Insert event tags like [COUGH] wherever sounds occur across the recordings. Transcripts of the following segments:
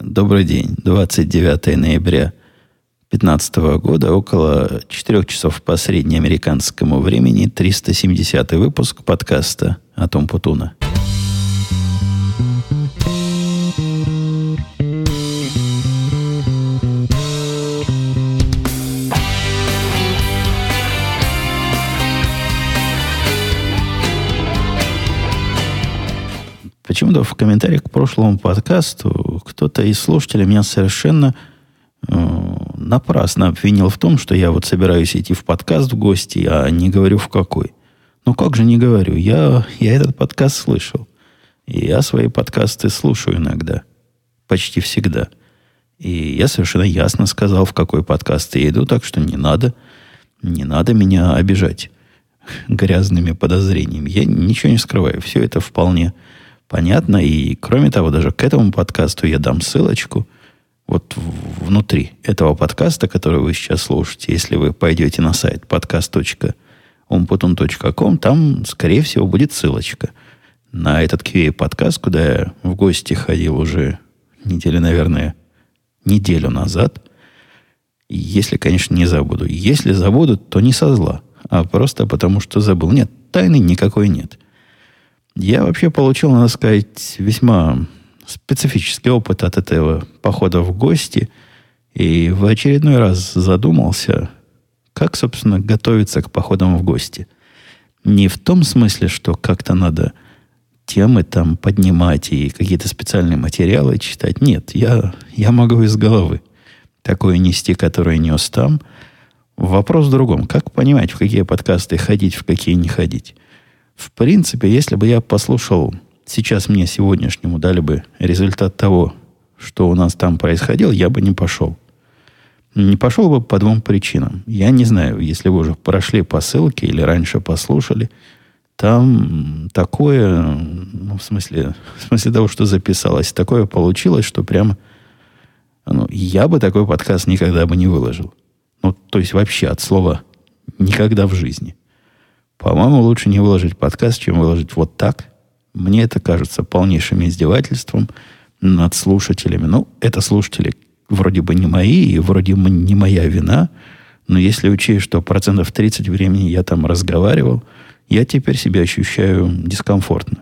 Добрый день. 29 ноября 2015 года, около 4 часов по среднеамериканскому времени, 370 выпуск подкаста о Том Путуна. Почему-то в комментариях к прошлому подкасту кто-то из слушателей меня совершенно э, напрасно обвинил в том, что я вот собираюсь идти в подкаст в гости, а не говорю в какой. Ну как же не говорю? Я, я этот подкаст слышал. И я свои подкасты слушаю иногда. Почти всегда. И я совершенно ясно сказал, в какой подкаст я иду, так что не надо, не надо меня обижать грязными подозрениями. Я ничего не скрываю. Все это вполне понятно. И кроме того, даже к этому подкасту я дам ссылочку – вот внутри этого подкаста, который вы сейчас слушаете, если вы пойдете на сайт podcast.umputun.com, там, скорее всего, будет ссылочка на этот QA-подкаст, куда я в гости ходил уже недели, наверное, неделю назад. Если, конечно, не забуду. Если забуду, то не со зла, а просто потому, что забыл. Нет, тайны никакой нет. Я вообще получил, надо сказать, весьма специфический опыт от этого похода в гости. И в очередной раз задумался, как, собственно, готовиться к походам в гости. Не в том смысле, что как-то надо темы там поднимать и какие-то специальные материалы читать. Нет, я, я могу из головы такое нести, которое нес там. Вопрос в другом. Как понимать, в какие подкасты ходить, в какие не ходить? В принципе, если бы я послушал сейчас мне сегодняшнему дали бы результат того, что у нас там происходило, я бы не пошел. Не пошел бы по двум причинам. Я не знаю, если вы уже прошли по ссылке или раньше послушали, там такое, ну, в смысле, [LAUGHS] в смысле того, что записалось, такое получилось, что прямо, ну, я бы такой подкаст никогда бы не выложил. Ну, то есть вообще от слова никогда в жизни. По-моему, лучше не выложить подкаст, чем выложить вот так – мне это кажется полнейшим издевательством над слушателями. Ну, это слушатели вроде бы не мои, и вроде бы не моя вина, но если учесть, что процентов 30 времени я там разговаривал, я теперь себя ощущаю дискомфортно.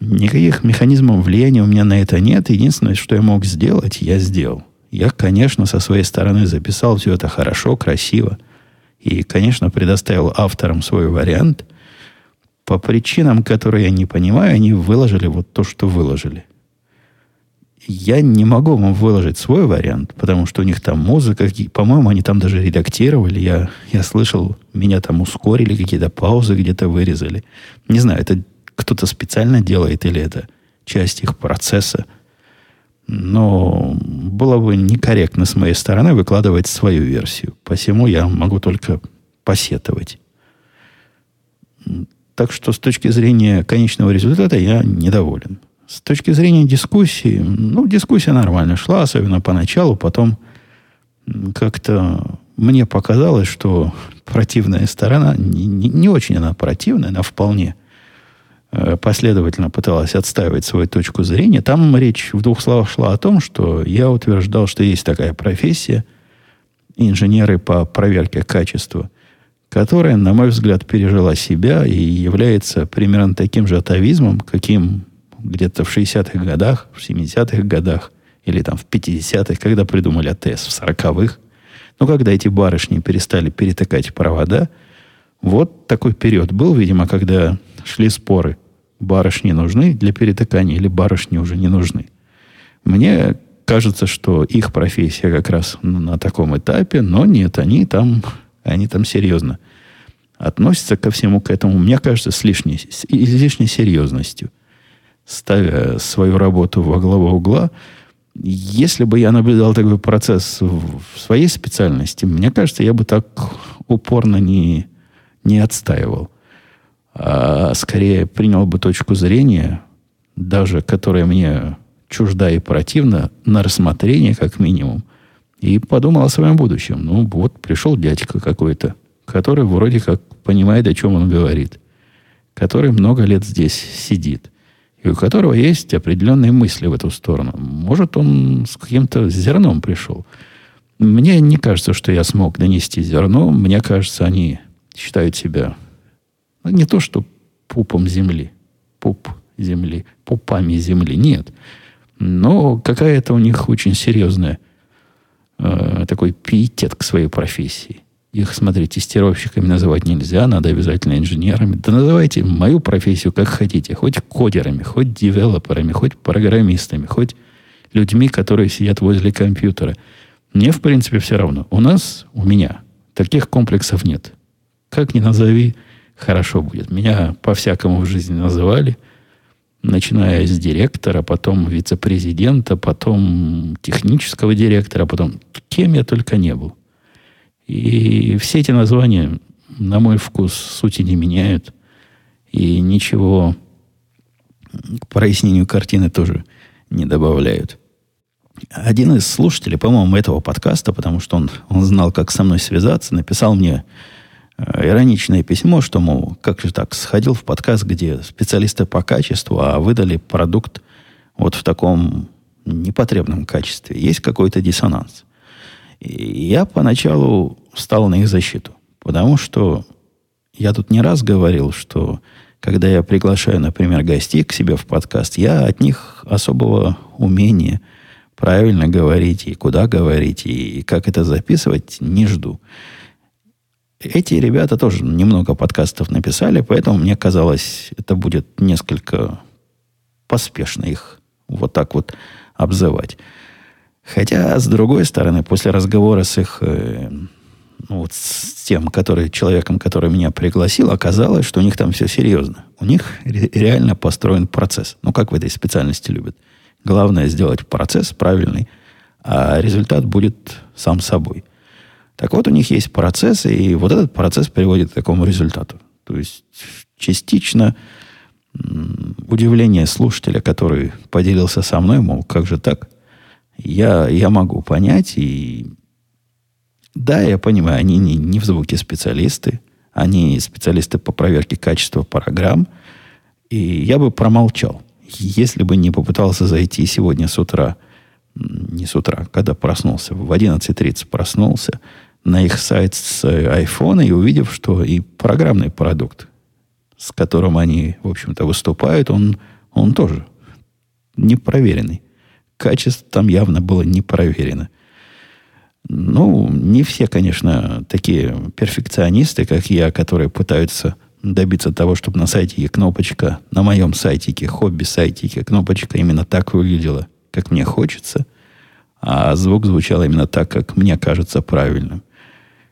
Никаких механизмов влияния у меня на это нет. Единственное, что я мог сделать, я сделал. Я, конечно, со своей стороны записал все это хорошо, красиво. И, конечно, предоставил авторам свой вариант – по причинам, которые я не понимаю, они выложили вот то, что выложили. Я не могу вам выложить свой вариант, потому что у них там музыка, по-моему, они там даже редактировали. Я, я слышал, меня там ускорили, какие-то паузы где-то вырезали. Не знаю, это кто-то специально делает или это часть их процесса. Но было бы некорректно с моей стороны выкладывать свою версию. Посему я могу только посетовать. Так что с точки зрения конечного результата я недоволен. С точки зрения дискуссии, ну, дискуссия нормально шла, особенно поначалу, потом как-то мне показалось, что [LAUGHS] противная сторона, не, не, не очень она противная, она вполне последовательно пыталась отстаивать свою точку зрения. Там речь в двух словах шла о том, что я утверждал, что есть такая профессия, инженеры по проверке качества которая, на мой взгляд, пережила себя и является примерно таким же атовизмом, каким где-то в 60-х годах, в 70-х годах или там в 50-х, когда придумали АТС, в 40-х. Но когда эти барышни перестали перетыкать провода, вот такой период был, видимо, когда шли споры, барышни нужны для перетыкания или барышни уже не нужны. Мне кажется, что их профессия как раз на таком этапе, но нет, они там они там серьезно относятся ко всему к этому, мне кажется, с лишней, с излишней серьезностью. Ставя свою работу во главу угла, если бы я наблюдал такой процесс в своей специальности, мне кажется, я бы так упорно не, не отстаивал. А скорее принял бы точку зрения, даже которая мне чужда и противна, на рассмотрение, как минимум, и подумал о своем будущем. Ну, вот пришел дядька какой-то, который вроде как понимает, о чем он говорит, который много лет здесь сидит. и у которого есть определенные мысли в эту сторону. Может, он с каким-то зерном пришел. Мне не кажется, что я смог донести зерно. Мне кажется, они считают себя ну, не то, что пупом земли, пуп земли, пупами земли. Нет. Но какая-то у них очень серьезная э, такой пиетет к своей профессии. Их, смотрите, тестировщиками называть нельзя, надо обязательно инженерами. Да называйте мою профессию как хотите. Хоть кодерами, хоть девелоперами, хоть программистами, хоть людьми, которые сидят возле компьютера. Мне, в принципе, все равно. У нас, у меня, таких комплексов нет. Как ни назови, хорошо будет. Меня по-всякому в жизни называли, начиная с директора, потом вице-президента, потом технического директора, потом кем я только не был. И все эти названия, на мой вкус, сути не меняют. И ничего к прояснению картины тоже не добавляют. Один из слушателей, по-моему, этого подкаста, потому что он, он знал, как со мной связаться, написал мне ироничное письмо, что, мол, как же так, сходил в подкаст, где специалисты по качеству, а выдали продукт вот в таком непотребном качестве. Есть какой-то диссонанс. И я поначалу встал на их защиту, потому что я тут не раз говорил, что когда я приглашаю, например, гостей к себе в подкаст, я от них особого умения правильно говорить, и куда говорить, и как это записывать, не жду. Эти ребята тоже немного подкастов написали, поэтому мне казалось, это будет несколько поспешно их вот так вот обзывать. Хотя, с другой стороны, после разговора с их, э, ну, вот с тем, который, человеком, который меня пригласил, оказалось, что у них там все серьезно. У них ре- реально построен процесс. Ну, как в этой специальности любят. Главное сделать процесс правильный, а результат будет сам собой. Так вот, у них есть процесс, и вот этот процесс приводит к такому результату. То есть частично удивление слушателя, который поделился со мной, мол, как же так – я, я могу понять. И да, я понимаю, они не, не в звуке специалисты. Они специалисты по проверке качества программ. И я бы промолчал, если бы не попытался зайти сегодня с утра, не с утра, когда проснулся, в 11.30 проснулся, на их сайт с айфона и увидев, что и программный продукт, с которым они, в общем-то, выступают, он, он тоже непроверенный качество там явно было не проверено. Ну, не все, конечно, такие перфекционисты, как я, которые пытаются добиться того, чтобы на сайтике кнопочка, на моем сайтике, хобби-сайтике, кнопочка именно так выглядела, как мне хочется, а звук звучал именно так, как мне кажется правильным.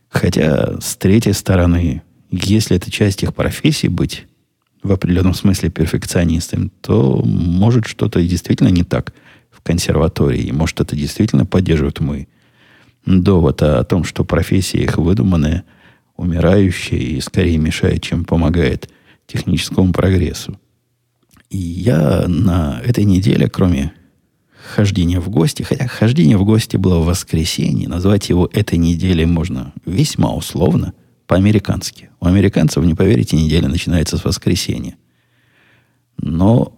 Хотя, с третьей стороны, если это часть их профессии быть в определенном смысле перфекционистом, то может что-то действительно не так – консерватории. Может, это действительно поддерживает мой довод о том, что профессия их выдуманная, умирающая и скорее мешает, чем помогает техническому прогрессу. И я на этой неделе, кроме хождения в гости, хотя хождение в гости было в воскресенье, назвать его этой неделей можно весьма условно, по-американски. У американцев, не поверите, неделя начинается с воскресенья. Но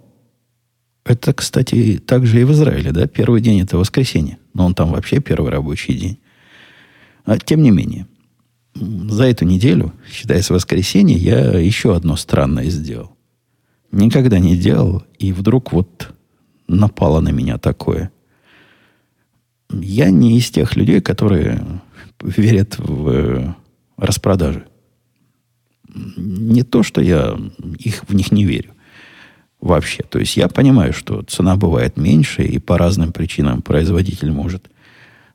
это, кстати, также и в Израиле, да? Первый день это воскресенье. Но он там вообще первый рабочий день. А тем не менее, за эту неделю, считая с воскресенья, я еще одно странное сделал. Никогда не делал, и вдруг вот напало на меня такое. Я не из тех людей, которые верят в э, распродажи. Не то, что я их, в них не верю вообще. То есть я понимаю, что цена бывает меньше, и по разным причинам производитель может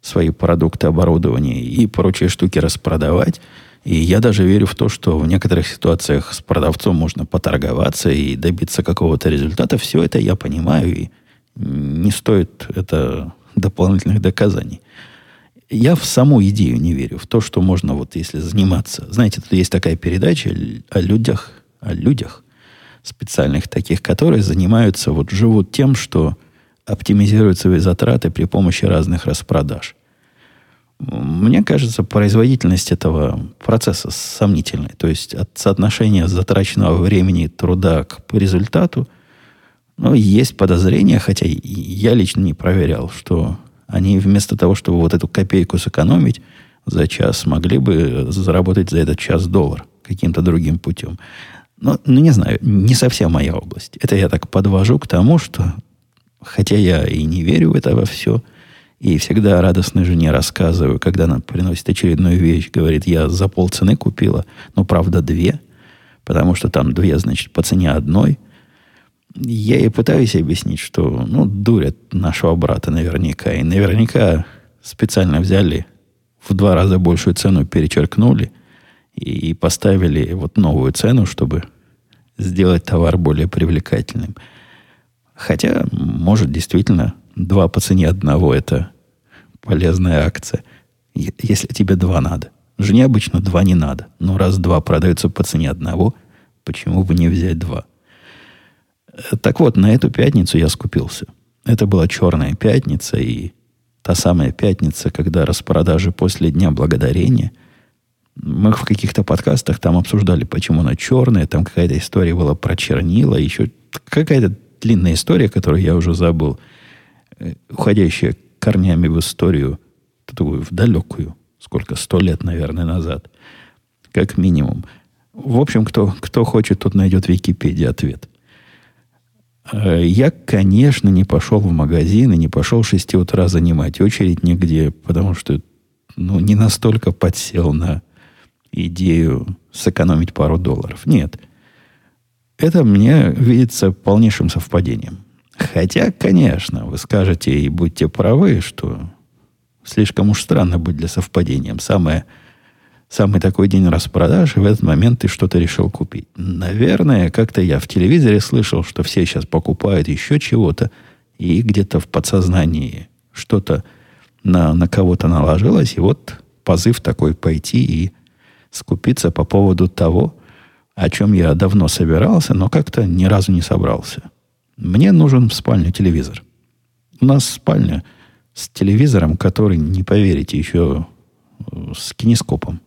свои продукты, оборудование и прочие штуки распродавать. И я даже верю в то, что в некоторых ситуациях с продавцом можно поторговаться и добиться какого-то результата. Все это я понимаю, и не стоит это дополнительных доказаний. Я в саму идею не верю, в то, что можно вот если заниматься. Знаете, тут есть такая передача о людях, о людях, специальных таких, которые занимаются, вот живут тем, что оптимизируют свои затраты при помощи разных распродаж. Мне кажется, производительность этого процесса сомнительной. То есть от соотношения затраченного времени труда к результату Но есть подозрение, хотя я лично не проверял, что они вместо того, чтобы вот эту копейку сэкономить за час, могли бы заработать за этот час доллар каким-то другим путем. Но, ну, не знаю, не совсем моя область. Это я так подвожу к тому, что, хотя я и не верю в это во все, и всегда радостной жене рассказываю, когда она приносит очередную вещь, говорит, я за полцены купила, но правда две, потому что там две, значит, по цене одной. Я ей пытаюсь объяснить, что, ну, дурят нашего брата наверняка. И наверняка специально взяли в два раза большую цену, перечеркнули и поставили вот новую цену, чтобы сделать товар более привлекательным. Хотя, может, действительно, два по цене одного – это полезная акция. Если тебе два надо. Жене обычно два не надо. Но раз два продаются по цене одного, почему бы не взять два? Так вот, на эту пятницу я скупился. Это была черная пятница, и та самая пятница, когда распродажи после Дня Благодарения. Мы в каких-то подкастах там обсуждали, почему она черная. Там какая-то история была про чернила. Еще какая-то длинная история, которую я уже забыл, э, уходящая корнями в историю, такую в далекую, сколько, сто лет, наверное, назад, как минимум. В общем, кто, кто хочет, тот найдет в Википедии ответ. Э, я, конечно, не пошел в магазин и не пошел в 6 утра занимать очередь нигде, потому что ну, не настолько подсел на идею сэкономить пару долларов. Нет. Это мне видится полнейшим совпадением. Хотя, конечно, вы скажете и будьте правы, что слишком уж странно быть для совпадением. Самое, самый такой день распродаж, и в этот момент ты что-то решил купить. Наверное, как-то я в телевизоре слышал, что все сейчас покупают еще чего-то, и где-то в подсознании что-то на, на кого-то наложилось, и вот позыв такой пойти и скупиться по поводу того, о чем я давно собирался, но как-то ни разу не собрался. Мне нужен в спальню телевизор. У нас спальня с телевизором, который, не поверите, еще э, с кинескопом.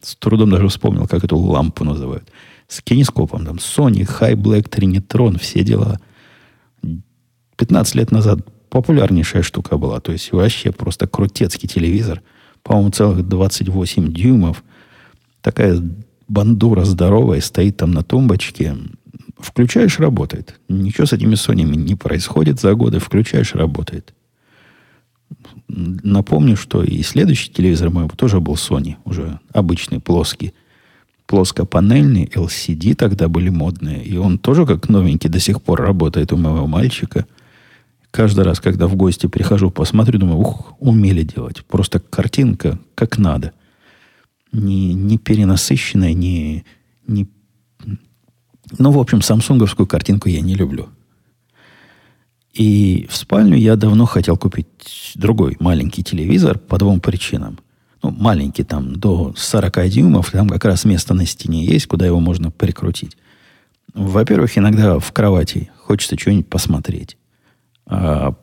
С трудом даже вспомнил, как эту лампу называют. С кинескопом. Там Sony, High Black, Trinitron, все дела. 15 лет назад популярнейшая штука была. То есть вообще просто крутецкий телевизор. По-моему, целых 28 дюймов. Такая бандура здоровая стоит там на тумбочке. Включаешь, работает. Ничего с этими Сонями не происходит за годы. Включаешь, работает. Напомню, что и следующий телевизор мой тоже был Sony. Уже обычный, плоский. Плоскопанельный, LCD тогда были модные. И он тоже как новенький до сих пор работает у моего мальчика. Каждый раз, когда в гости прихожу, посмотрю, думаю, ух, умели делать. Просто картинка как надо. Не, не перенасыщенная, не, не ну, в общем, самсунговскую картинку я не люблю. И в спальню я давно хотел купить другой маленький телевизор по двум причинам. Ну, маленький там до 40 дюймов, там как раз место на стене есть, куда его можно прикрутить. Во-первых, иногда в кровати хочется что-нибудь посмотреть. А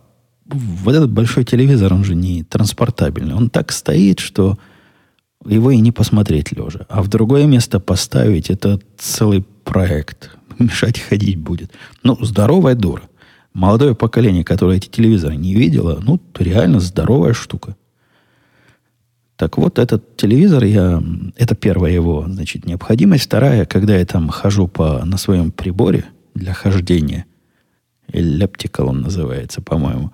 вот этот большой телевизор, он же не транспортабельный. Он так стоит, что его и не посмотреть лежа. А в другое место поставить это целый проект. [LAUGHS] Мешать ходить будет. Ну, здоровая дура. Молодое поколение, которое эти телевизоры не видело, ну, реально здоровая штука. Так вот, этот телевизор, я, это первая его, значит, необходимость. Вторая, когда я там хожу по, на своем приборе для хождения, эллиптикал он называется, по-моему,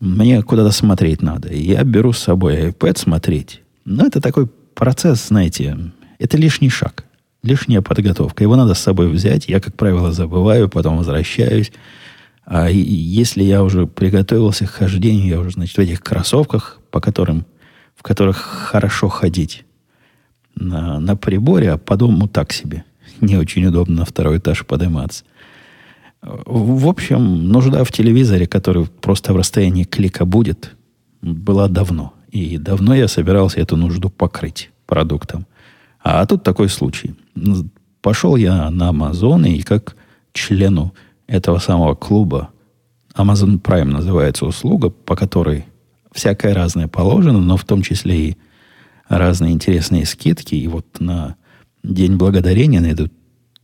мне куда-то смотреть надо. И я беру с собой iPad смотреть. Но это такой процесс, знаете, это лишний шаг, лишняя подготовка. Его надо с собой взять. Я, как правило, забываю, потом возвращаюсь. А если я уже приготовился к хождению, я уже, значит, в этих кроссовках, по которым, в которых хорошо ходить на, на приборе, а по дому так себе. Не очень удобно на второй этаж подниматься. В общем, нужда в телевизоре, который просто в расстоянии клика будет, была давно. И давно я собирался эту нужду покрыть продуктом. А тут такой случай. Пошел я на Амазон, и как члену этого самого клуба, Amazon Prime называется услуга, по которой всякое разное положено, но в том числе и разные интересные скидки. И вот на День Благодарения, на эту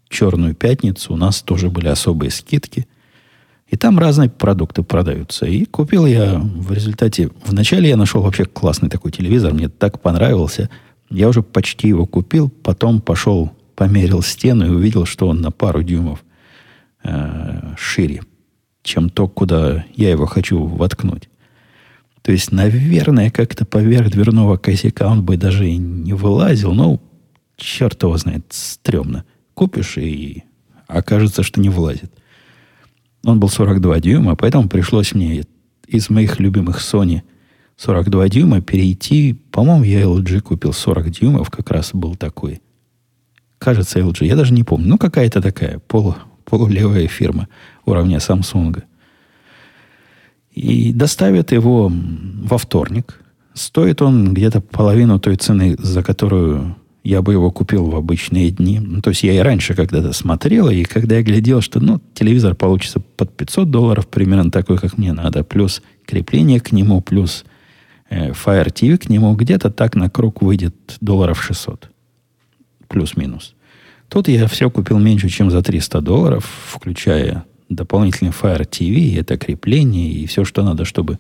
черную пятницу, у нас тоже были особые скидки. И там разные продукты продаются. И купил я в результате... Вначале я нашел вообще классный такой телевизор. Мне так понравился. Я уже почти его купил. Потом пошел, померил стену и увидел, что он на пару дюймов э, шире, чем то, куда я его хочу воткнуть. То есть, наверное, как-то поверх дверного косяка он бы даже и не вылазил. Но черт его знает, стрёмно. Купишь и окажется, что не влазит. Он был 42 дюйма, поэтому пришлось мне из моих любимых Sony 42 дюйма перейти. По-моему, я LG купил 40 дюймов, как раз был такой. Кажется, LG, я даже не помню. Ну, какая-то такая полу, полулевая фирма уровня Samsung. И доставят его во вторник. Стоит он где-то половину той цены, за которую я бы его купил в обычные дни. Ну, то есть я и раньше когда-то смотрел, и когда я глядел, что ну, телевизор получится под 500 долларов, примерно такой, как мне надо, плюс крепление к нему, плюс э, Fire TV к нему, где-то так на круг выйдет долларов 600. Плюс-минус. Тут я все купил меньше, чем за 300 долларов, включая дополнительный Fire TV, это крепление и все, что надо, чтобы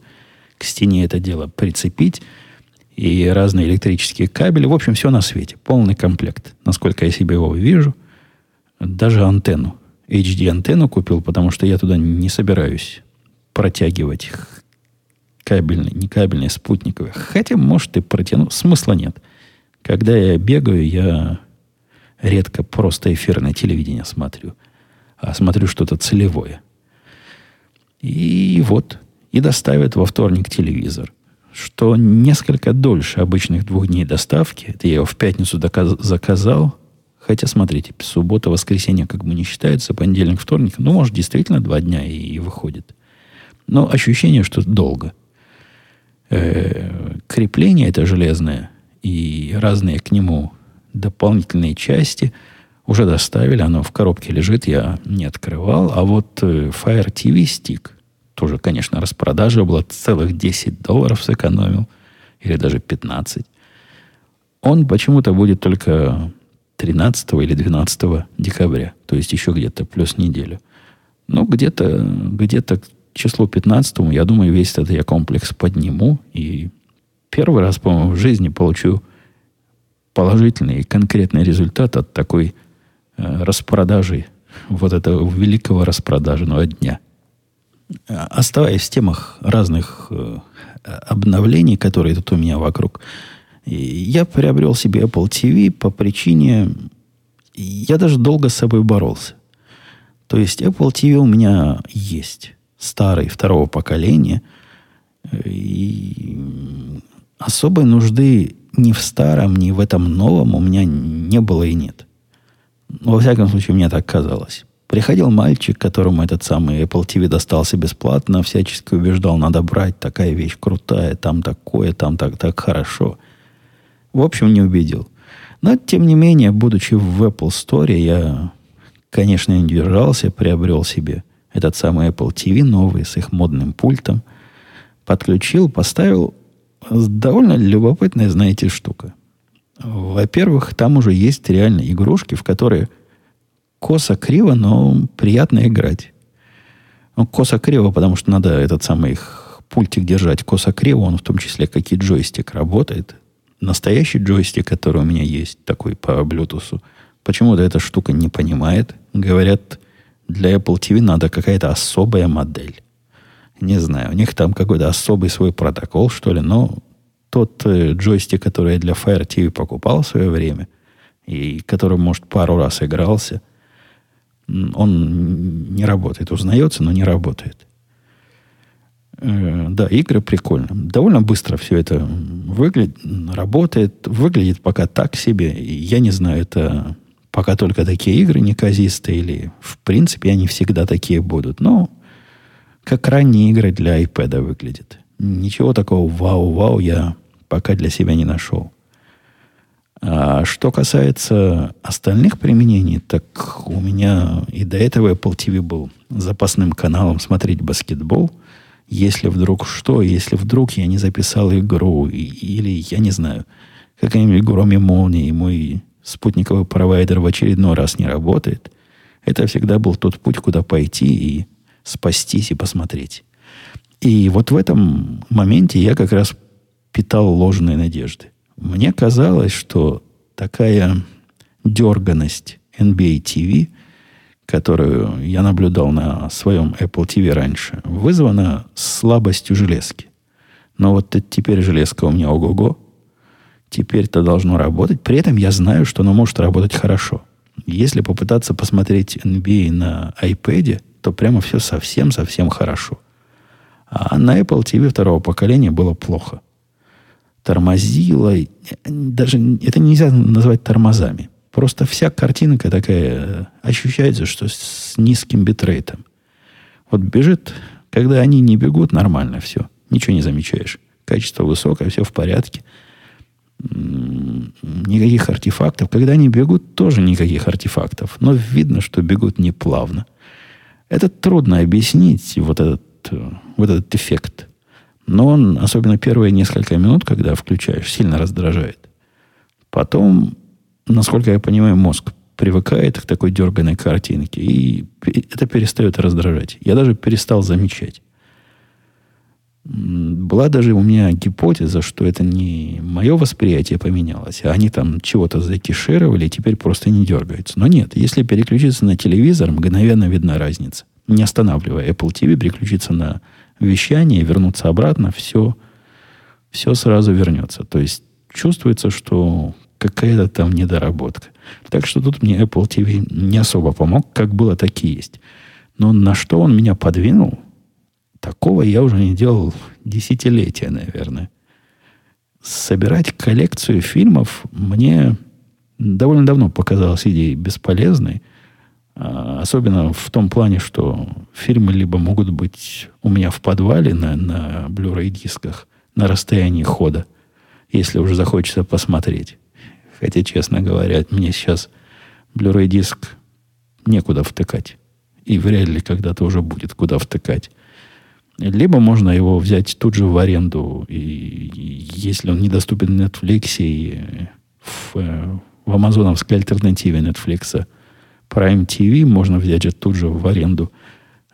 к стене это дело прицепить и разные электрические кабели. В общем, все на свете. Полный комплект. Насколько я себе его вижу. Даже антенну. HD-антенну купил, потому что я туда не собираюсь протягивать кабельные, не кабельные, спутниковые. Хотя, может, и протяну. Смысла нет. Когда я бегаю, я редко просто эфирное телевидение смотрю, а смотрю что-то целевое. И вот, и доставят во вторник телевизор что несколько дольше обычных двух дней доставки. Это я его в пятницу доказ- заказал. Хотя, смотрите, суббота, воскресенье как бы не считается, понедельник, вторник. Ну, может, действительно два дня и, и выходит. Но ощущение, что долго. Э-э- крепление это железное и разные к нему дополнительные части уже доставили. Оно в коробке лежит, я не открывал. А вот э, Fire TV Stick тоже, конечно, распродажа была, целых 10 долларов сэкономил, или даже 15. Он почему-то будет только 13 или 12 декабря, то есть еще где-то плюс неделю. Ну, где-то где к числу 15, я думаю, весь этот я комплекс подниму, и первый раз, по-моему, в жизни получу положительный и конкретный результат от такой э, распродажи, вот этого великого распродажного дня – оставаясь в темах разных э, обновлений, которые тут у меня вокруг, я приобрел себе Apple TV по причине... Я даже долго с собой боролся. То есть Apple TV у меня есть. Старый, второго поколения. И особой нужды ни в старом, ни в этом новом у меня не было и нет. Во всяком случае, мне так казалось. Приходил мальчик, которому этот самый Apple TV достался бесплатно, всячески убеждал, надо брать, такая вещь крутая, там такое, там так, так хорошо. В общем, не убедил. Но, тем не менее, будучи в Apple Store, я, конечно, не держался, приобрел себе этот самый Apple TV новый с их модным пультом, подключил, поставил. Довольно любопытная, знаете, штука. Во-первых, там уже есть реально игрушки, в которые косо-криво, но приятно играть. Ну, косо-криво, потому что надо этот самый их пультик держать косо-криво, он в том числе как и джойстик работает. Настоящий джойстик, который у меня есть, такой по Bluetooth, почему-то эта штука не понимает. Говорят, для Apple TV надо какая-то особая модель. Не знаю, у них там какой-то особый свой протокол, что ли, но тот э, джойстик, который я для Fire TV покупал в свое время, и который, может, пару раз игрался – он не работает. Узнается, но не работает. Э, да, игры прикольно. Довольно быстро все это выглядит, работает. Выглядит пока так себе. Я не знаю, это пока только такие игры неказистые или в принципе они всегда такие будут. Но как ранние игры для iPad выглядят. Ничего такого вау-вау я пока для себя не нашел. А что касается остальных применений, так у меня и до этого Apple TV был запасным каналом смотреть баскетбол. Если вдруг что, если вдруг я не записал игру, или, я не знаю, какая-нибудь громе молнии, мой спутниковый провайдер в очередной раз не работает, это всегда был тот путь, куда пойти и спастись и посмотреть. И вот в этом моменте я как раз питал ложные надежды. Мне казалось, что такая дерганность NBA TV, которую я наблюдал на своем Apple TV раньше, вызвана слабостью железки. Но вот теперь железка у меня ого-го. Теперь это должно работать. При этом я знаю, что оно может работать хорошо. Если попытаться посмотреть NBA на iPad, то прямо все совсем-совсем хорошо. А на Apple TV второго поколения было плохо. Тормозило. Даже это нельзя назвать тормозами. Просто вся картинка такая ощущается, что с низким битрейтом. Вот бежит, когда они не бегут, нормально все. Ничего не замечаешь. Качество высокое, все в порядке. Никаких артефактов. Когда они бегут, тоже никаких артефактов. Но видно, что бегут неплавно. Это трудно объяснить, вот этот, вот этот эффект. Но он, особенно первые несколько минут, когда включаешь, сильно раздражает. Потом, насколько я понимаю, мозг привыкает к такой дерганной картинке, и это перестает раздражать. Я даже перестал замечать. Была даже у меня гипотеза, что это не мое восприятие поменялось, а они там чего-то закишировали и теперь просто не дергаются. Но нет, если переключиться на телевизор, мгновенно видна разница. Не останавливая Apple TV, переключиться на вещание, вернуться обратно, все, все сразу вернется. То есть чувствуется, что какая-то там недоработка. Так что тут мне Apple TV не особо помог, как было, так и есть. Но на что он меня подвинул, Такого я уже не делал десятилетия, наверное. Собирать коллекцию фильмов мне довольно давно показалась идеей бесполезной. А, особенно в том плане, что фильмы либо могут быть у меня в подвале на, на Blu-ray дисках на расстоянии хода, если уже захочется посмотреть. Хотя, честно говоря, мне сейчас Blu-ray диск некуда втыкать. И вряд ли когда-то уже будет куда втыкать. Либо можно его взять тут же в аренду, и, и если он недоступен на Netflix и в, в амазоновской альтернативе Netflix, Prime TV можно взять же тут же в аренду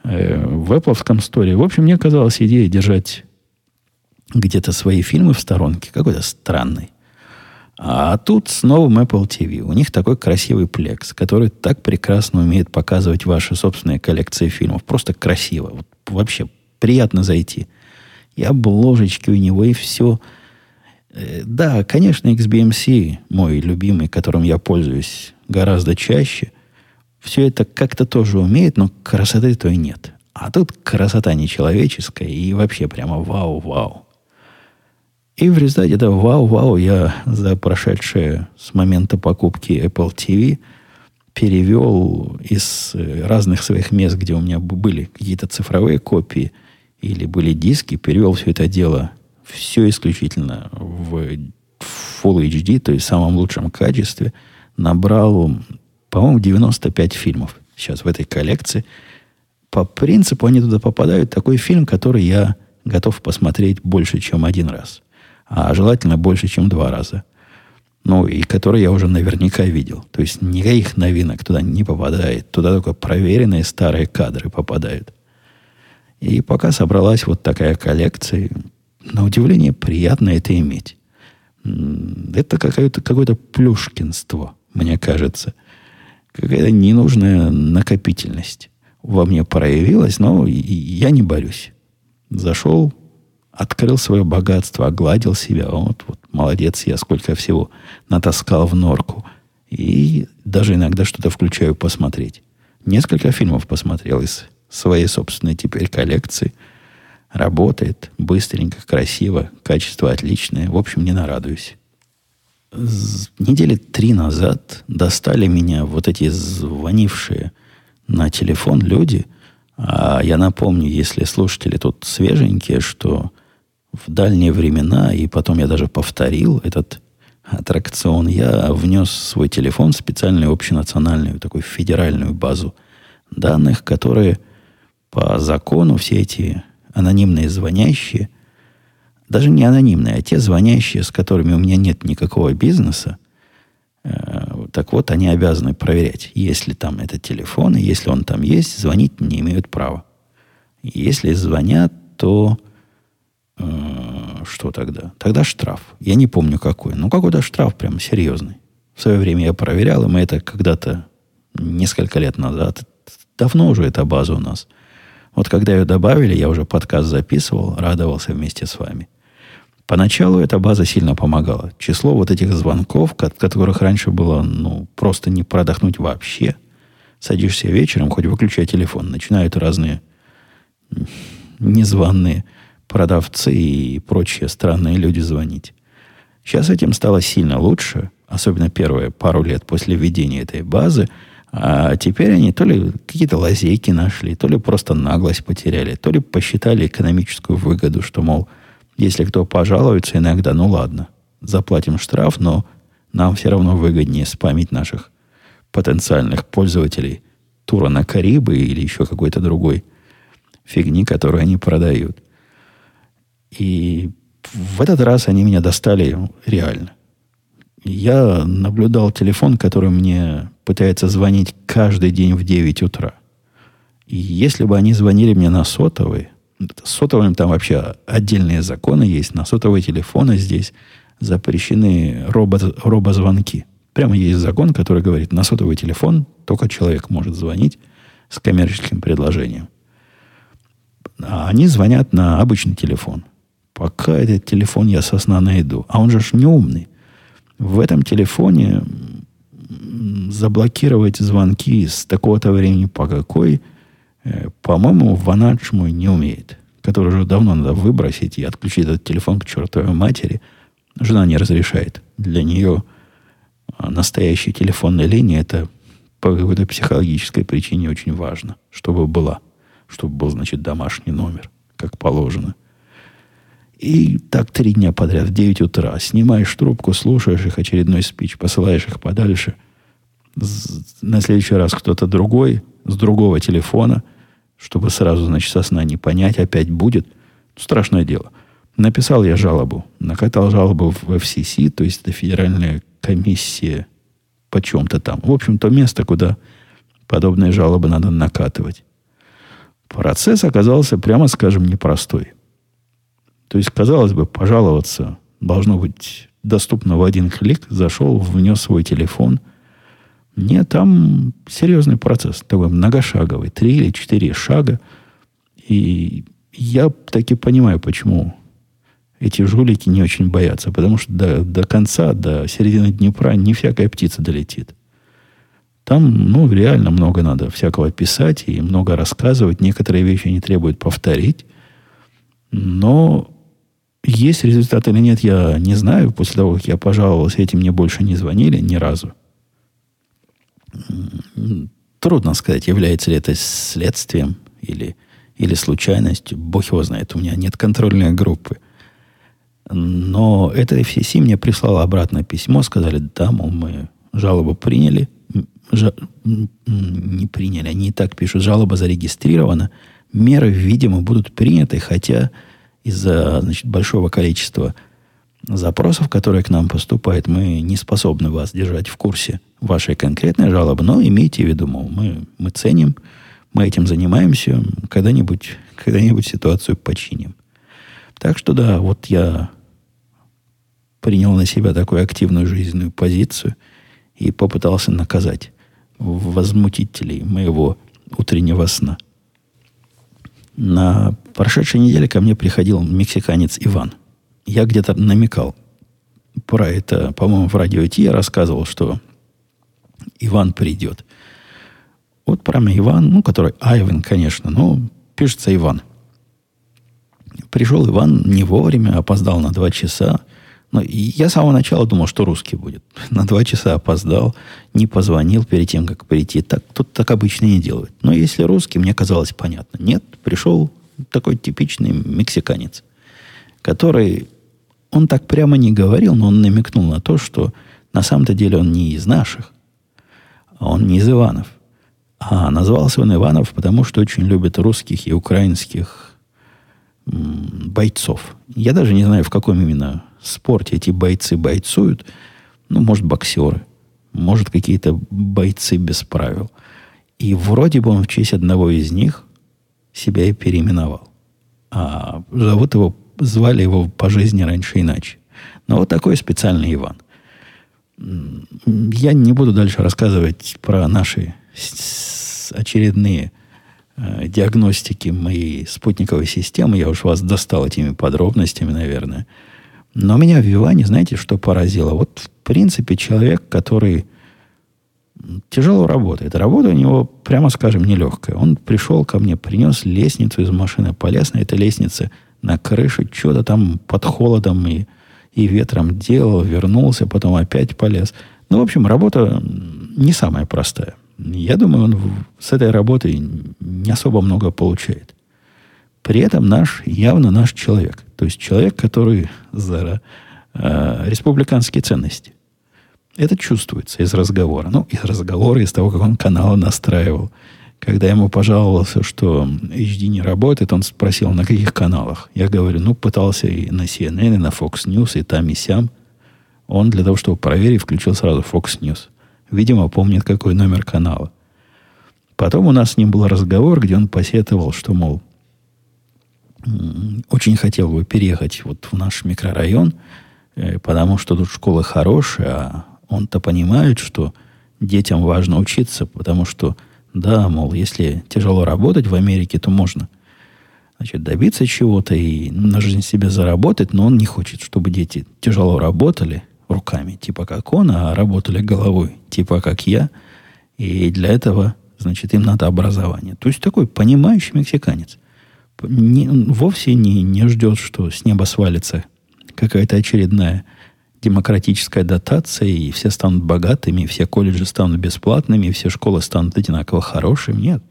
э, в Apple Store. В общем, мне казалась идея держать где-то свои фильмы в сторонке какой-то странной. А тут с новым Apple TV. У них такой красивый плекс, который так прекрасно умеет показывать ваши собственные коллекции фильмов. Просто красиво. Вот вообще приятно зайти. И обложечки у него, и все. Э, да, конечно, XBMC, мой любимый, которым я пользуюсь гораздо чаще, все это как-то тоже умеет, но красоты то и нет. А тут красота нечеловеческая и вообще прямо вау-вау. И в результате этого вау-вау я за прошедшее с момента покупки Apple TV перевел из э, разных своих мест, где у меня были какие-то цифровые копии – или были диски, перевел все это дело все исключительно в Full HD, то есть в самом лучшем качестве, набрал, по-моему, 95 фильмов сейчас в этой коллекции. По принципу они туда попадают. Такой фильм, который я готов посмотреть больше, чем один раз. А желательно больше, чем два раза. Ну, и который я уже наверняка видел. То есть никаких новинок туда не попадает. Туда только проверенные старые кадры попадают. И пока собралась вот такая коллекция, на удивление приятно это иметь. Это какое-то какое плюшкинство, мне кажется. Какая-то ненужная накопительность во мне проявилась, но я не борюсь. Зашел, открыл свое богатство, огладил себя. Вот, вот, молодец я, сколько всего натаскал в норку. И даже иногда что-то включаю посмотреть. Несколько фильмов посмотрел из своей собственной теперь коллекции. Работает быстренько, красиво, качество отличное. В общем, не нарадуюсь. Недели три назад достали меня вот эти звонившие на телефон люди. А я напомню, если слушатели тут свеженькие, что в дальние времена, и потом я даже повторил этот аттракцион, я внес свой телефон в специальную общенациональную, такую федеральную базу данных, которые – по закону все эти анонимные звонящие, даже не анонимные, а те звонящие, с которыми у меня нет никакого бизнеса, э, так вот, они обязаны проверять, есть ли там этот телефон, и если он там есть, звонить не имеют права. Если звонят, то э, что тогда? Тогда штраф. Я не помню какой. Ну, какой-то штраф прям серьезный. В свое время я проверял, и мы это когда-то, несколько лет назад, давно уже эта база у нас. Вот когда ее добавили, я уже подкаст записывал, радовался вместе с вами. Поначалу эта база сильно помогала. Число вот этих звонков, которых раньше было ну, просто не продохнуть вообще. Садишься вечером, хоть выключай телефон. Начинают разные незваные продавцы и прочие странные люди звонить. Сейчас этим стало сильно лучше, особенно первые пару лет после введения этой базы. А теперь они то ли какие-то лазейки нашли, то ли просто наглость потеряли, то ли посчитали экономическую выгоду, что, мол, если кто пожалуется иногда, ну ладно, заплатим штраф, но нам все равно выгоднее спамить наших потенциальных пользователей тура на Карибы или еще какой-то другой фигни, которую они продают. И в этот раз они меня достали реально. Я наблюдал телефон, который мне пытается звонить каждый день в 9 утра. И если бы они звонили мне на сотовый, с сотовым там вообще отдельные законы есть, на сотовые телефоны здесь запрещены робо- робозвонки. Прямо есть закон, который говорит, на сотовый телефон только человек может звонить с коммерческим предложением. А они звонят на обычный телефон. Пока этот телефон я со сна найду. А он же ж не умный. В этом телефоне заблокировать звонки с такого-то времени по какой, э, по-моему, Ванач мой не умеет. Который уже давно надо выбросить и отключить этот телефон к чертовой матери. Жена не разрешает. Для нее а, настоящая телефонная линия это по какой-то психологической причине очень важно, чтобы была чтобы был, значит, домашний номер, как положено. И так три дня подряд, в 9 утра. Снимаешь трубку, слушаешь их очередной спич, посылаешь их подальше. На следующий раз кто-то другой, с другого телефона, чтобы сразу, значит, со сна не понять, опять будет. Страшное дело. Написал я жалобу, накатал жалобу в FCC, то есть это федеральная комиссия по чем-то там. В общем, то место, куда подобные жалобы надо накатывать. Процесс оказался, прямо скажем, непростой. То есть, казалось бы, пожаловаться должно быть доступно в один клик. Зашел, внес свой телефон. Нет, там серьезный процесс, такой многошаговый, три или четыре шага. И я таки понимаю, почему эти жулики не очень боятся. Потому что до, до конца, до середины Днепра не всякая птица долетит. Там, ну, реально много надо всякого писать и много рассказывать. Некоторые вещи не требуют повторить. Но есть результат или нет, я не знаю. После того, как я пожаловался, этим мне больше не звонили ни разу. Трудно сказать, является ли это следствием или, или случайностью. Бог его знает, у меня нет контрольной группы. Но это FCC мне прислало обратное письмо, сказали, да, мол, мы жалобу приняли – жа, не приняли, они и так пишут, жалоба зарегистрирована, меры, видимо, будут приняты, хотя из-за значит, большого количества запросов, которые к нам поступают, мы не способны вас держать в курсе вашей конкретной жалобы, но имейте в виду, мол, мы, мы ценим, мы этим занимаемся, когда-нибудь когда ситуацию починим. Так что да, вот я принял на себя такую активную жизненную позицию и попытался наказать возмутителей моего утреннего сна. На прошедшей неделе ко мне приходил мексиканец Иван. Я где-то намекал про это, по-моему, в радио Ти я рассказывал, что Иван придет. Вот прямо Иван, ну, который Айвен, конечно, но пишется Иван. Пришел Иван не вовремя, опоздал на два часа. Но я с самого начала думал, что русский будет. [LAUGHS] На два часа опоздал, не позвонил перед тем, как прийти. Так, тут так обычно не делают. Но если русский, мне казалось понятно. Нет, пришел такой типичный мексиканец, который, он так прямо не говорил, но он намекнул на то, что на самом-то деле он не из наших, а он не из Иванов. А назвался он Иванов, потому что очень любит русских и украинских бойцов. Я даже не знаю, в каком именно спорте эти бойцы бойцуют. Ну, может, боксеры. Может, какие-то бойцы без правил. И вроде бы он в честь одного из них себя и переименовал. А зовут его, звали его по жизни раньше иначе. Но вот такой специальный Иван. Я не буду дальше рассказывать про наши очередные э, диагностики моей спутниковой системы. Я уж вас достал этими подробностями, наверное. Но меня в Иване, знаете, что поразило? Вот, в принципе, человек, который тяжело работает. Работа у него, прямо скажем, нелегкая. Он пришел ко мне, принес лестницу из машины, полез на этой лестнице на крышу, что-то там под холодом и, и ветром делал, вернулся, потом опять полез. Ну, в общем, работа не самая простая. Я думаю, он с этой работой не особо много получает. При этом наш, явно наш человек. То есть человек, который за э, республиканские ценности. Это чувствуется из разговора. Ну, из разговора, из того, как он канал настраивал. Когда ему пожаловался, что HD не работает, он спросил, на каких каналах. Я говорю, ну, пытался и на CNN, и на Fox News, и там, и сям. Он для того, чтобы проверить, включил сразу Fox News. Видимо, помнит, какой номер канала. Потом у нас с ним был разговор, где он посетовал, что, мол, очень хотел бы переехать вот в наш микрорайон, э, потому что тут школа хорошая, а он-то понимает, что детям важно учиться, потому что, да, мол, если тяжело работать в Америке, то можно значит, добиться чего-то и на жизнь себе заработать, но он не хочет, чтобы дети тяжело работали руками, типа как он, а работали головой, типа как я. И для этого, значит, им надо образование. То есть такой понимающий мексиканец. Не, вовсе не, не ждет, что с неба свалится какая-то очередная демократическая дотация, и все станут богатыми, все колледжи станут бесплатными, все школы станут одинаково хорошими. Нет.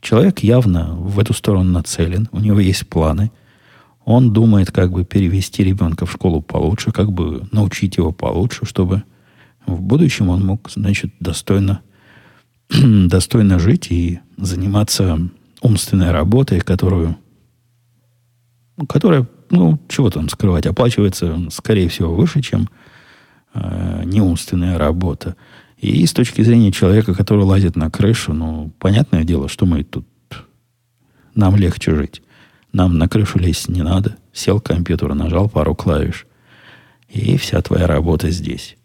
Человек явно в эту сторону нацелен, у него есть планы. Он думает, как бы перевести ребенка в школу получше, как бы научить его получше, чтобы в будущем он мог, значит, достойно, [CLEARS THROAT] достойно жить и заниматься умственной работой, которую, которая ну, чего там скрывать, оплачивается, скорее всего, выше, чем э, неумственная работа. И с точки зрения человека, который лазит на крышу, ну, понятное дело, что мы тут... Нам легче жить. Нам на крышу лезть не надо. Сел к компьютеру, нажал пару клавиш. И вся твоя работа здесь.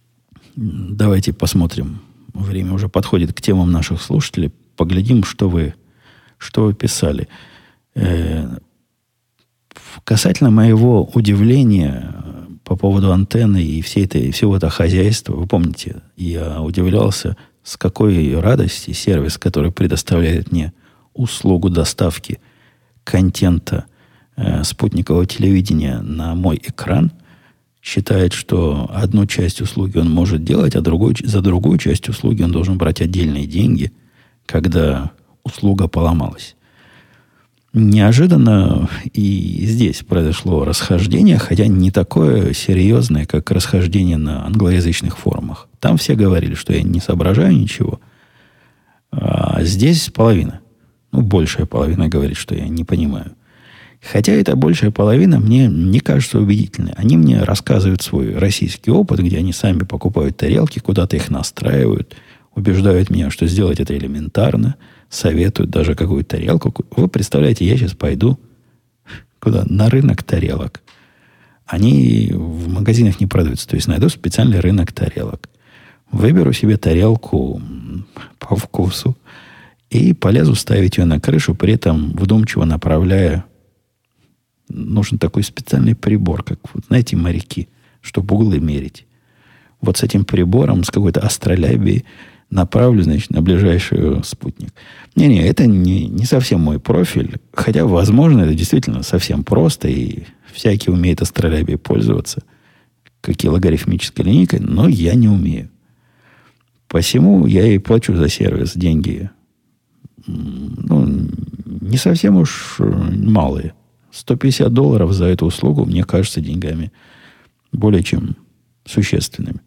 Давайте посмотрим. Время уже подходит к темам наших слушателей. Поглядим, что вы, что вы писали. Э, Касательно моего удивления по поводу антенны и всей этой, всего этого хозяйства, вы помните, я удивлялся, с какой радости сервис, который предоставляет мне услугу доставки контента э, спутникового телевидения на мой экран, считает, что одну часть услуги он может делать, а другой, за другую часть услуги он должен брать отдельные деньги, когда услуга поломалась. Неожиданно и здесь произошло расхождение, хотя не такое серьезное, как расхождение на англоязычных форумах. Там все говорили, что я не соображаю ничего. А здесь половина. Ну, большая половина говорит, что я не понимаю. Хотя эта большая половина мне не кажется убедительной. Они мне рассказывают свой российский опыт, где они сами покупают тарелки, куда-то их настраивают, убеждают меня, что сделать это элементарно – советуют даже какую-то тарелку. Вы представляете, я сейчас пойду куда? На рынок тарелок. Они в магазинах не продаются. То есть найду специальный рынок тарелок. Выберу себе тарелку по вкусу и полезу ставить ее на крышу, при этом вдумчиво направляя нужен такой специальный прибор, как, вот, знаете, моряки, чтобы углы мерить. Вот с этим прибором, с какой-то астролябией направлю, значит, на ближайший спутник. Не-не, это не, не совсем мой профиль. Хотя, возможно, это действительно совсем просто, и всякий умеет астролябией пользоваться, как и логарифмической линейкой, но я не умею. Посему я и плачу за сервис деньги. Ну, не совсем уж э, малые. 150 долларов за эту услугу, мне кажется, деньгами более чем существенными.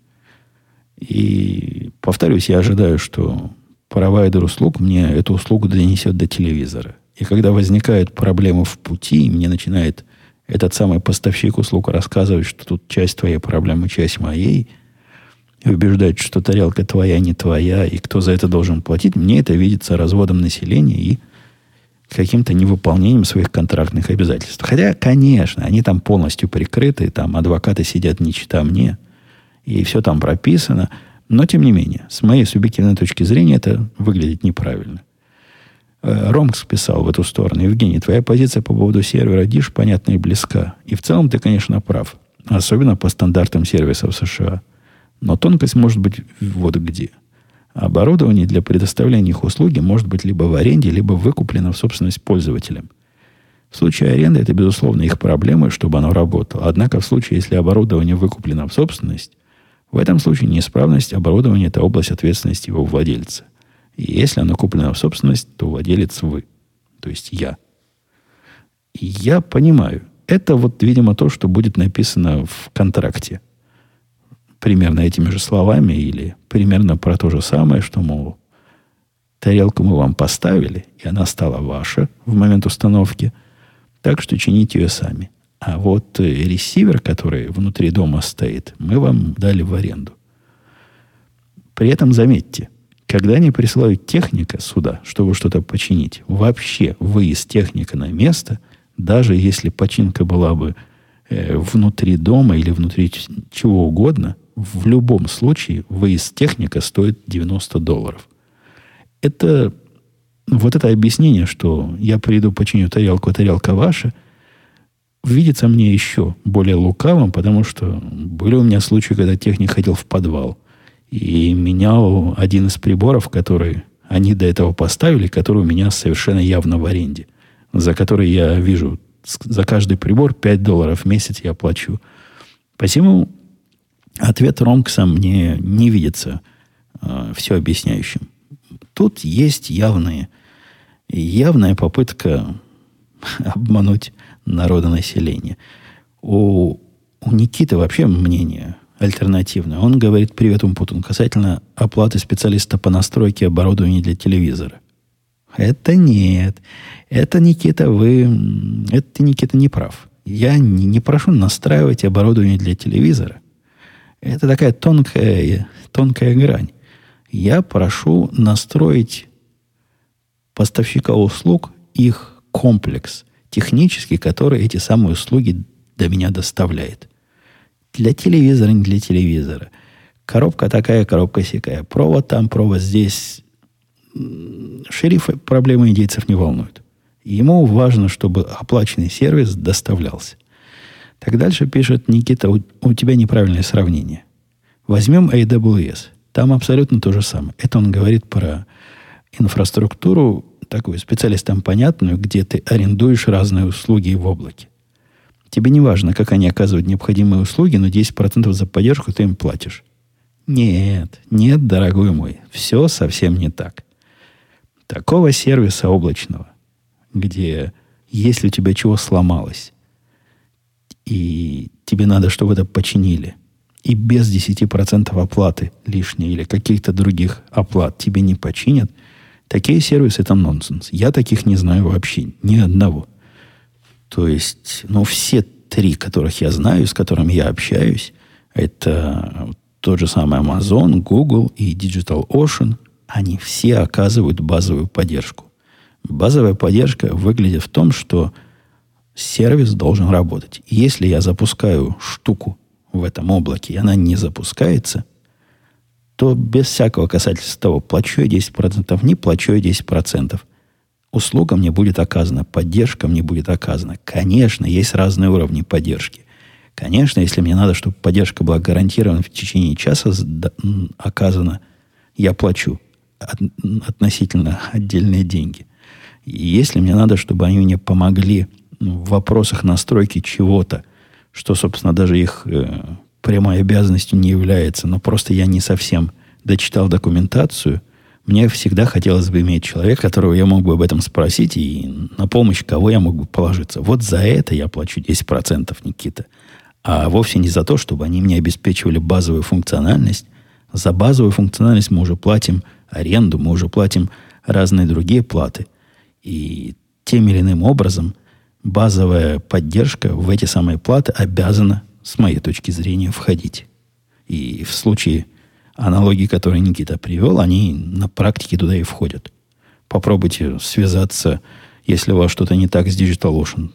И повторюсь, я ожидаю, что провайдер услуг мне эту услугу донесет до телевизора. И когда возникают проблемы в пути, мне начинает этот самый поставщик услуг рассказывать, что тут часть твоей проблемы, часть моей, и убеждать, что тарелка твоя, не твоя, и кто за это должен платить, мне это видится разводом населения и каким-то невыполнением своих контрактных обязательств. Хотя, конечно, они там полностью прикрыты, там адвокаты сидят не чита мне, и все там прописано. Но, тем не менее, с моей субъективной точки зрения, это выглядит неправильно. Э, Ромкс писал в эту сторону. Евгений, твоя позиция по поводу сервера DISH понятна и близка. И в целом ты, конечно, прав. Особенно по стандартам сервисов США. Но тонкость может быть вот где – Оборудование для предоставления их услуги может быть либо в аренде, либо выкуплено в собственность пользователям. В случае аренды это, безусловно, их проблема, чтобы оно работало. Однако в случае, если оборудование выкуплено в собственность, в этом случае неисправность оборудования – это область ответственности его владельца. И если оно куплено в собственность, то владелец вы, то есть я. И я понимаю, это вот, видимо, то, что будет написано в контракте – примерно этими же словами или примерно про то же самое, что, мол, тарелку мы вам поставили, и она стала ваша в момент установки, так что чините ее сами. А вот э, ресивер, который внутри дома стоит, мы вам дали в аренду. При этом заметьте, когда они присылают техника сюда, чтобы что-то починить, вообще выезд техника на место, даже если починка была бы э, внутри дома или внутри чего угодно, в любом случае выезд техника стоит 90 долларов. Это вот это объяснение, что я приду, починю тарелку, а тарелка ваша, видится мне еще более лукавым, потому что были у меня случаи, когда техник ходил в подвал и менял один из приборов, который они до этого поставили, который у меня совершенно явно в аренде, за который я вижу, за каждый прибор 5 долларов в месяц я плачу. Посему Ответ Ромкса мне не видится э, все объясняющим. Тут есть явные, явная попытка [LAUGHS] обмануть народонаселение. У, у Никиты вообще мнение альтернативное. Он говорит «Привет, Умпутун» касательно оплаты специалиста по настройке оборудования для телевизора. Это нет. Это, Никита, вы... Это, Никита, не прав. Я не, не прошу настраивать оборудование для телевизора. Это такая тонкая, тонкая грань. Я прошу настроить поставщика услуг, их комплекс технический, который эти самые услуги до меня доставляет. Для телевизора, не для телевизора. Коробка такая, коробка сякая. Провод там, провод здесь. Шерифы проблемы индейцев не волнуют. Ему важно, чтобы оплаченный сервис доставлялся. Так дальше пишет Никита, у, у тебя неправильное сравнение. Возьмем AWS. Там абсолютно то же самое. Это он говорит про инфраструктуру, такую специалистам понятную, где ты арендуешь разные услуги в облаке. Тебе не важно, как они оказывают необходимые услуги, но 10% за поддержку ты им платишь. Нет, нет, дорогой мой, все совсем не так. Такого сервиса облачного, где если у тебя чего сломалось, и тебе надо, чтобы это починили, и без 10% оплаты лишней или каких-то других оплат тебе не починят, такие сервисы это нонсенс. Я таких не знаю вообще, ни одного. То есть, ну, все три, которых я знаю, с которыми я общаюсь, это тот же самый Amazon, Google и Digital Ocean, они все оказывают базовую поддержку. Базовая поддержка выглядит в том, что сервис должен работать. Если я запускаю штуку в этом облаке, и она не запускается, то без всякого касательства того, плачу я 10%, не плачу я 10%. Услуга мне будет оказана, поддержка мне будет оказана. Конечно, есть разные уровни поддержки. Конечно, если мне надо, чтобы поддержка была гарантирована в течение часа оказана, я плачу относительно отдельные деньги. И если мне надо, чтобы они мне помогли в вопросах настройки чего-то, что, собственно, даже их э, прямой обязанностью не является, но просто я не совсем дочитал документацию, мне всегда хотелось бы иметь человека, которого я мог бы об этом спросить и на помощь кого я мог бы положиться. Вот за это я плачу 10%, Никита. А вовсе не за то, чтобы они мне обеспечивали базовую функциональность. За базовую функциональность мы уже платим аренду, мы уже платим разные другие платы. И тем или иным образом – базовая поддержка в эти самые платы обязана, с моей точки зрения, входить. И в случае аналогии, которые Никита привел, они на практике туда и входят. Попробуйте связаться Если у вас что-то не так с DigitalOcean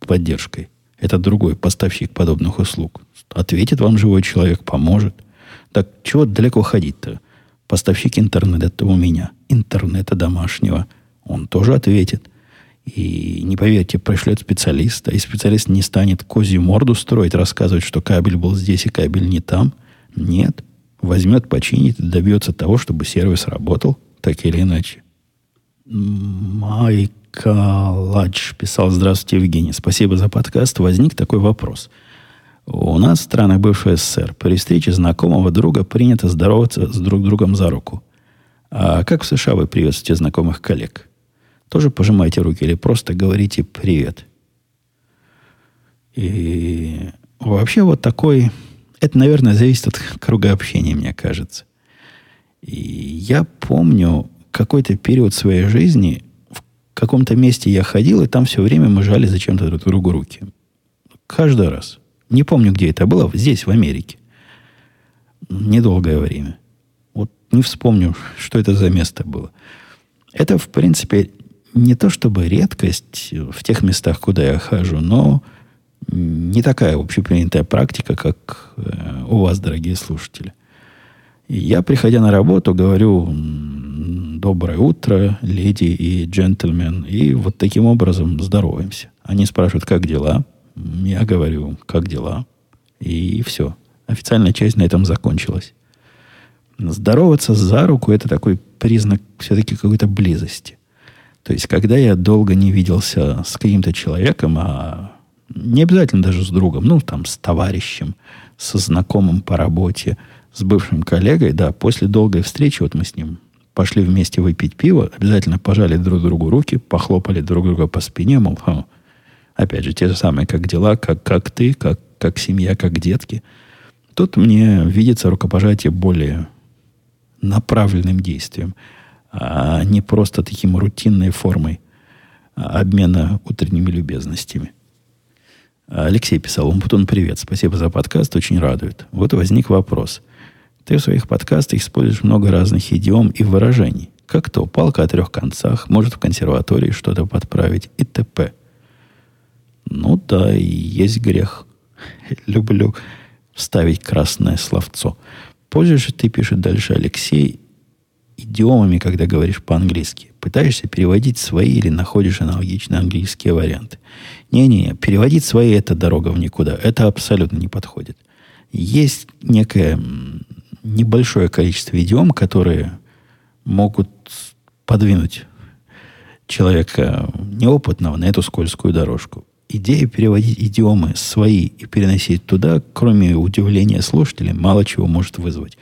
поддержкой, это другой поставщик подобных услуг. Ответит вам живой человек, поможет. Так чего далеко ходить-то? Поставщик интернета это у меня. Интернета домашнего. Он тоже ответит. И не поверьте, пришлет специалиста, и специалист не станет козью морду строить, рассказывать, что кабель был здесь и кабель не там. Нет. Возьмет, починит добьется того, чтобы сервис работал так или иначе. Майкаладж писал, здравствуйте, Евгений, спасибо за подкаст. Возник такой вопрос. У нас в странах бывшего СССР при встрече знакомого друга принято здороваться с друг другом за руку. А как в США вы приветствуете знакомых коллег? Тоже пожимайте руки или просто говорите привет. И вообще вот такой... Это, наверное, зависит от круга общения, мне кажется. И я помню какой-то период своей жизни, в каком-то месте я ходил, и там все время мы жали зачем-то друг другу руки. Каждый раз. Не помню, где это было. Здесь, в Америке. Недолгое время. Вот не вспомню, что это за место было. Это, в принципе, не то чтобы редкость в тех местах, куда я хожу, но не такая общепринятая практика, как э, у вас, дорогие слушатели. Я, приходя на работу, говорю «Доброе утро, леди и джентльмен», и вот таким образом здороваемся. Они спрашивают, как дела? Я говорю, как дела? И все. Официальная часть на этом закончилась. Здороваться за руку – это такой признак все-таки какой-то близости. То есть, когда я долго не виделся с каким-то человеком, а не обязательно даже с другом, ну, там, с товарищем, со знакомым по работе, с бывшим коллегой, да, после долгой встречи, вот мы с ним пошли вместе выпить пиво, обязательно пожали друг другу руки, похлопали друг друга по спине, мол, Ха, опять же, те же самые, как дела, как, как ты, как, как семья, как детки. Тут мне видится рукопожатие более направленным действием а не просто таким рутинной формой обмена утренними любезностями. Алексей писал, Умпутун, привет, спасибо за подкаст, очень радует. Вот возник вопрос. Ты в своих подкастах используешь много разных идиом и выражений. Как то, палка о трех концах, может в консерватории что-то подправить и т.п. Ну да, и есть грех. [LAUGHS] Люблю вставить красное словцо. Позже же ты, пишет дальше Алексей, идиомами, когда говоришь по-английски. Пытаешься переводить свои или находишь аналогичные английские варианты. Не-не, переводить свои – это дорога в никуда. Это абсолютно не подходит. Есть некое небольшое количество идиом, которые могут подвинуть человека неопытного на эту скользкую дорожку. Идея переводить идиомы свои и переносить туда, кроме удивления слушателей, мало чего может вызвать.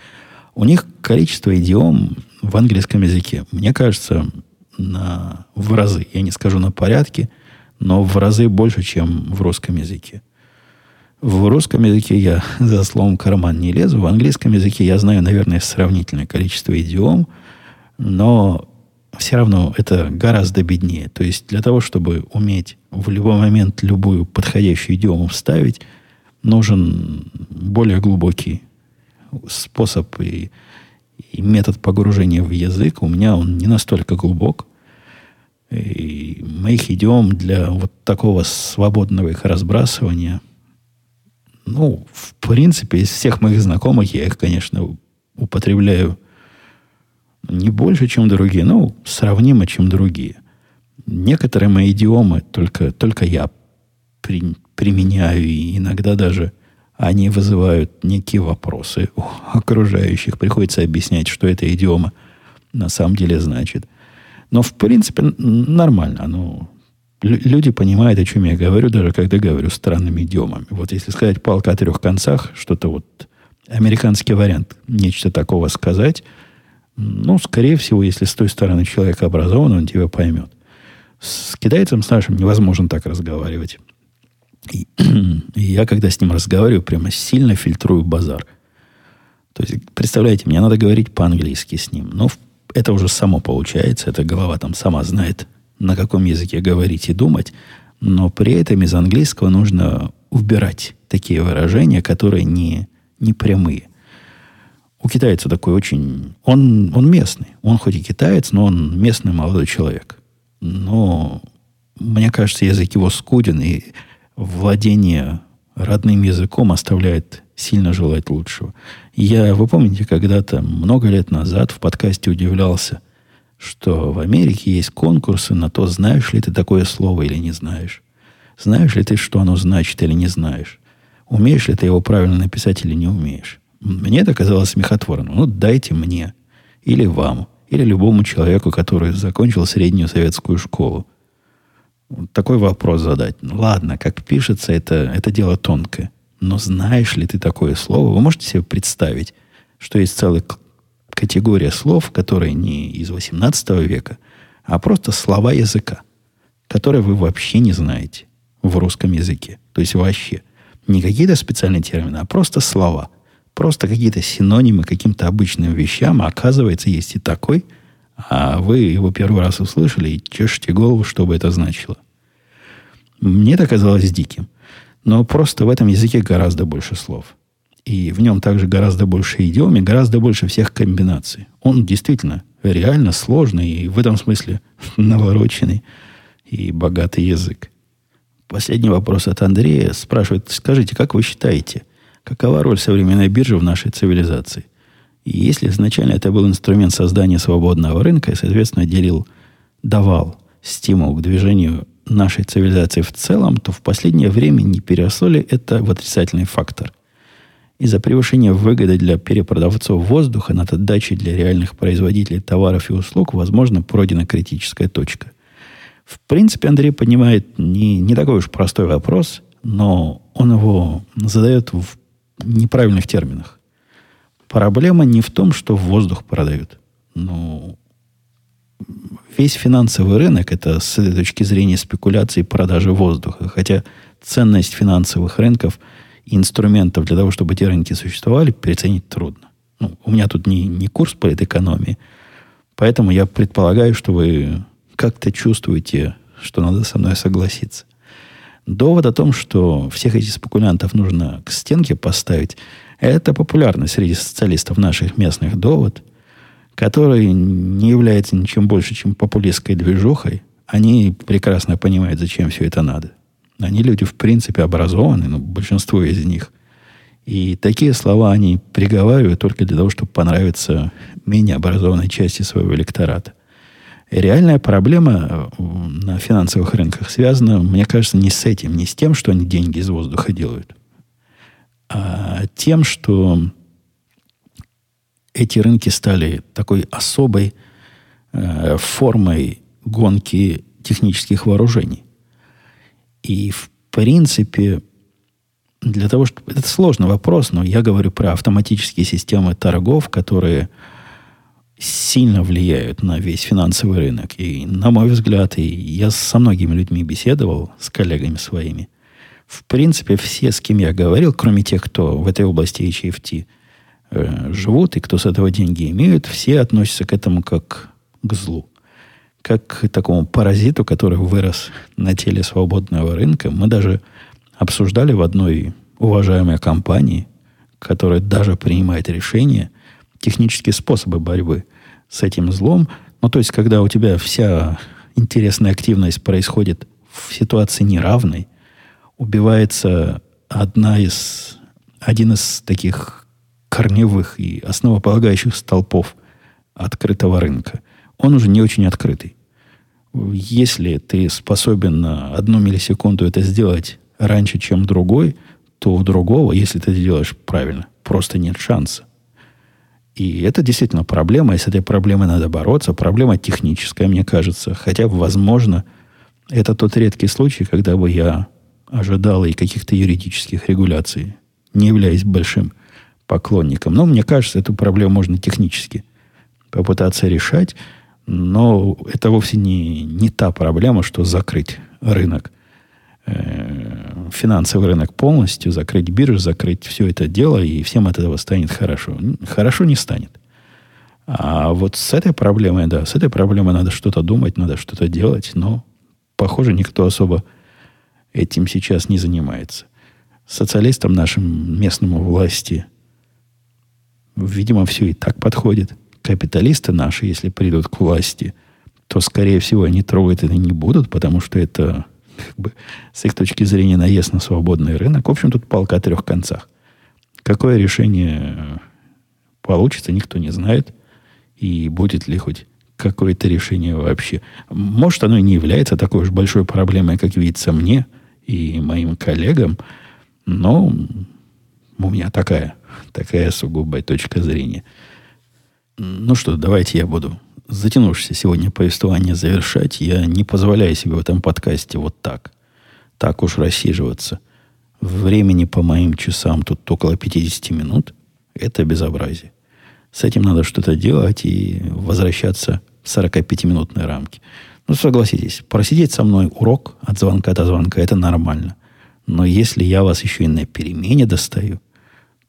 У них количество идиом в английском языке, мне кажется, на, в разы, я не скажу на порядке, но в разы больше, чем в русском языке. В русском языке я [LAUGHS] за словом карман не лезу. В английском языке я знаю, наверное, сравнительное количество идиом, но все равно это гораздо беднее. То есть для того, чтобы уметь в любой момент любую подходящую идиому вставить, нужен более глубокий способ и, и метод погружения в язык у меня он не настолько глубок. И моих идиом для вот такого свободного их разбрасывания, ну, в принципе, из всех моих знакомых я их, конечно, употребляю не больше, чем другие, ну, сравнимо, чем другие. Некоторые мои идиомы только, только я при, применяю, и иногда даже они вызывают некие вопросы у окружающих. Приходится объяснять, что эта идиома на самом деле значит. Но, в принципе, нормально. Ну, люди понимают, о чем я говорю, даже когда говорю странными идиомами. Вот если сказать палка о трех концах, что-то вот американский вариант, нечто такого сказать, ну, скорее всего, если с той стороны человек образован, он тебя поймет. С китайцем с нашим невозможно так разговаривать. [CLEARS THROAT] И, я, когда с ним разговариваю, прямо сильно фильтрую базар. То есть, представляете, мне надо говорить по-английски с ним. Но это уже само получается. Эта голова там сама знает, на каком языке говорить и думать. Но при этом из английского нужно убирать такие выражения, которые не, не прямые. У китайца такой очень... Он, он местный. Он хоть и китаец, но он местный молодой человек. Но мне кажется, язык его скуден, и владение родным языком оставляет сильно желать лучшего. Я, вы помните, когда-то, много лет назад в подкасте удивлялся, что в Америке есть конкурсы на то, знаешь ли ты такое слово или не знаешь. Знаешь ли ты, что оно значит или не знаешь. Умеешь ли ты его правильно написать или не умеешь. Мне это казалось смехотворным. Ну, дайте мне. Или вам. Или любому человеку, который закончил среднюю советскую школу. Такой вопрос задать. Ну, ладно, как пишется, это, это дело тонкое. Но знаешь ли ты такое слово? Вы можете себе представить, что есть целая категория слов, которые не из 18 века, а просто слова языка, которые вы вообще не знаете в русском языке. То есть вообще. Не какие-то специальные термины, а просто слова. Просто какие-то синонимы каким-то обычным вещам. А оказывается, есть и такой, а вы его первый раз услышали и чешете голову, что бы это значило. Мне это казалось диким. Но просто в этом языке гораздо больше слов. И в нем также гораздо больше идиом и гораздо больше всех комбинаций. Он действительно реально сложный и в этом смысле [LAUGHS] навороченный и богатый язык. Последний вопрос от Андрея спрашивает, скажите, как вы считаете, какова роль современной биржи в нашей цивилизации? И если изначально это был инструмент создания свободного рынка и, соответственно, делил, давал стимул к движению нашей цивилизации в целом, то в последнее время не переросло ли это в отрицательный фактор. Из-за превышения выгоды для перепродавцов воздуха над отдачей для реальных производителей товаров и услуг, возможно, пройдена критическая точка. В принципе, Андрей поднимает не, не такой уж простой вопрос, но он его задает в неправильных терминах. Проблема не в том, что воздух продают. Ну, весь финансовый рынок это с точки зрения спекуляции продажи воздуха. Хотя ценность финансовых рынков и инструментов для того, чтобы эти рынки существовали, переоценить трудно. Ну, у меня тут не, не курс политэкономии, поэтому я предполагаю, что вы как-то чувствуете, что надо со мной согласиться. Довод о том, что всех этих спекулянтов нужно к стенке поставить, это популярный среди социалистов наших местных довод – который не является ничем больше, чем популистской движухой, они прекрасно понимают, зачем все это надо. Они люди, в принципе, образованы, ну, большинство из них. И такие слова они приговаривают только для того, чтобы понравиться менее образованной части своего электората. реальная проблема э, на финансовых рынках связана, мне кажется, не с этим, не с тем, что они деньги из воздуха делают, а тем, что эти рынки стали такой особой э, формой гонки технических вооружений. И, в принципе, для того, чтобы... Это сложный вопрос, но я говорю про автоматические системы торгов, которые сильно влияют на весь финансовый рынок. И, на мой взгляд, и я со многими людьми беседовал, с коллегами своими, в принципе, все, с кем я говорил, кроме тех, кто в этой области HFT – э, живут и кто с этого деньги имеют, все относятся к этому как к злу. Как к такому паразиту, который вырос на теле свободного рынка. Мы даже обсуждали в одной уважаемой компании, которая даже принимает решения, технические способы борьбы с этим злом. Ну, то есть, когда у тебя вся интересная активность происходит в ситуации неравной, убивается одна из, один из таких корневых и основополагающих столпов открытого рынка, он уже не очень открытый. Если ты способен на одну миллисекунду это сделать раньше, чем другой, то у другого, если ты делаешь правильно, просто нет шанса. И это действительно проблема, и с этой проблемой надо бороться. Проблема техническая, мне кажется. Хотя, возможно, это тот редкий случай, когда бы я ожидал и каких-то юридических регуляций, не являясь большим поклонникам. Но мне кажется, эту проблему можно технически попытаться решать, но это вовсе не, не та проблема, что закрыть рынок, э, финансовый рынок полностью, закрыть биржу, закрыть все это дело, и всем от этого станет хорошо. Хорошо не станет. А вот с этой проблемой, да, с этой проблемой надо что-то думать, надо что-то делать, но, похоже, никто особо этим сейчас не занимается. Социалистам нашим местному власти Видимо, все и так подходит. Капиталисты наши, если придут к власти, то, скорее всего, они трогать это не будут, потому что это как бы, с их точки зрения наезд на свободный рынок. В общем, тут палка о трех концах. Какое решение получится, никто не знает. И будет ли хоть какое-то решение вообще. Может, оно и не является такой уж большой проблемой, как видится мне и моим коллегам, но у меня такая, такая сугубая точка зрения. Ну что, давайте я буду затянувшееся сегодня повествование завершать. Я не позволяю себе в этом подкасте вот так, так уж рассиживаться. Времени по моим часам тут около 50 минут. Это безобразие. С этим надо что-то делать и возвращаться в 45-минутные рамки. Ну, согласитесь, просидеть со мной урок от звонка до звонка, это нормально. Но если я вас еще и на перемене достаю,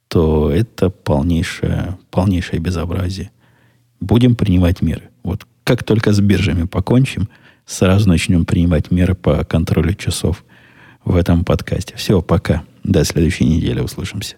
то это полнейшее, полнейшее безобразие. Будем принимать меры. Вот как только с биржами покончим, сразу начнем принимать меры по контролю часов в этом подкасте. Все, пока. До следующей недели услышимся.